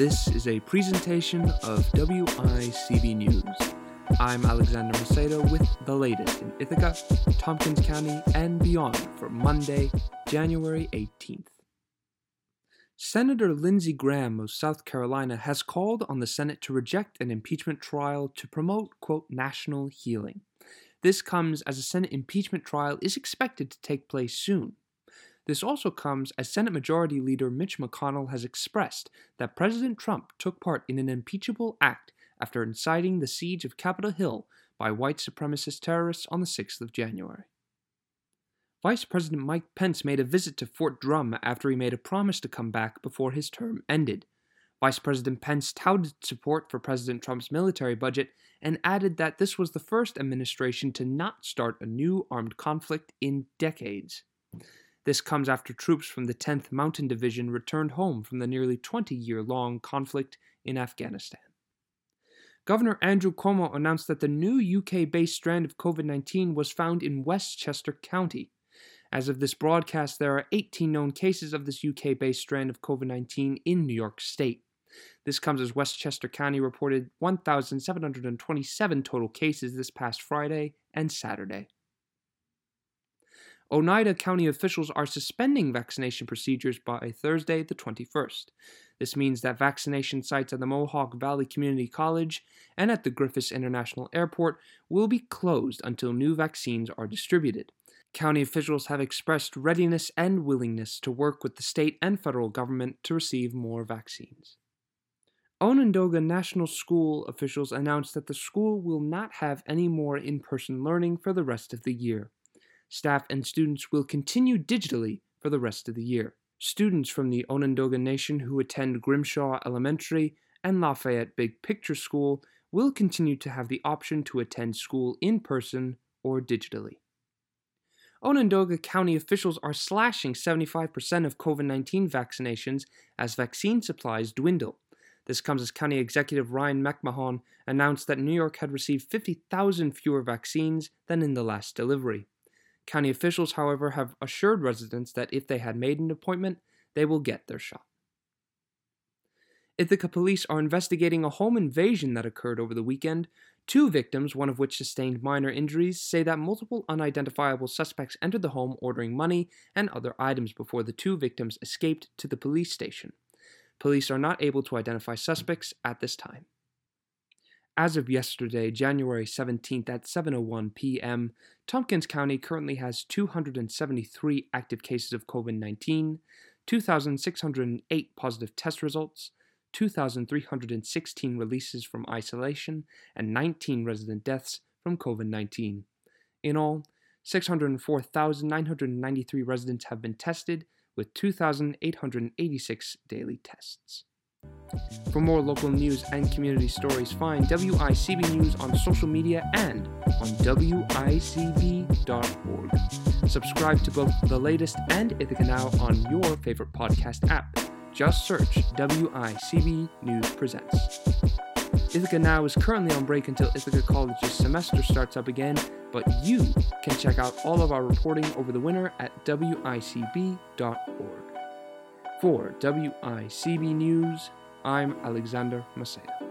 This is a presentation of WICB News. I'm Alexander Macedo with the latest in Ithaca, Tompkins County, and beyond for Monday, January 18th. Senator Lindsey Graham of South Carolina has called on the Senate to reject an impeachment trial to promote, quote, national healing. This comes as a Senate impeachment trial is expected to take place soon. This also comes as Senate Majority Leader Mitch McConnell has expressed that President Trump took part in an impeachable act after inciting the siege of Capitol Hill by white supremacist terrorists on the 6th of January. Vice President Mike Pence made a visit to Fort Drum after he made a promise to come back before his term ended. Vice President Pence touted support for President Trump's military budget and added that this was the first administration to not start a new armed conflict in decades. This comes after troops from the 10th Mountain Division returned home from the nearly 20 year long conflict in Afghanistan. Governor Andrew Cuomo announced that the new UK based strand of COVID 19 was found in Westchester County. As of this broadcast, there are 18 known cases of this UK based strand of COVID 19 in New York State. This comes as Westchester County reported 1,727 total cases this past Friday and Saturday. Oneida County officials are suspending vaccination procedures by Thursday, the 21st. This means that vaccination sites at the Mohawk Valley Community College and at the Griffiss International Airport will be closed until new vaccines are distributed. County officials have expressed readiness and willingness to work with the state and federal government to receive more vaccines. Onondaga National School officials announced that the school will not have any more in person learning for the rest of the year staff and students will continue digitally for the rest of the year. Students from the Onondaga Nation who attend Grimshaw Elementary and Lafayette Big Picture School will continue to have the option to attend school in person or digitally. Onondaga County officials are slashing 75% of COVID 19 vaccinations as vaccine supplies dwindle. This comes as County Executive Ryan McMahon announced that New York had received 50,000 fewer vaccines than in the last delivery. County officials, however, have assured residents that if they had made an appointment, they will get their shot. Ithaca police are investigating a home invasion that occurred over the weekend. Two victims, one of which sustained minor injuries, say that multiple unidentifiable suspects entered the home ordering money and other items before the two victims escaped to the police station. Police are not able to identify suspects at this time. As of yesterday, January 17th at 7:01 p.m., Tompkins County currently has 273 active cases of COVID-19, 2,608 positive test results, 2,316 releases from isolation, and 19 resident deaths from COVID 19. In all, 604,993 residents have been tested, with 2,886 daily tests. For more local news and community stories, find WICB News on social media and on WICB.org. Subscribe to both the latest and Ithaca Now on your favorite podcast app. Just search WICB News Presents. Ithaca Now is currently on break until Ithaca College's semester starts up again, but you can check out all of our reporting over the winter at WICB.org. For WICB News, I'm Alexander Macedo.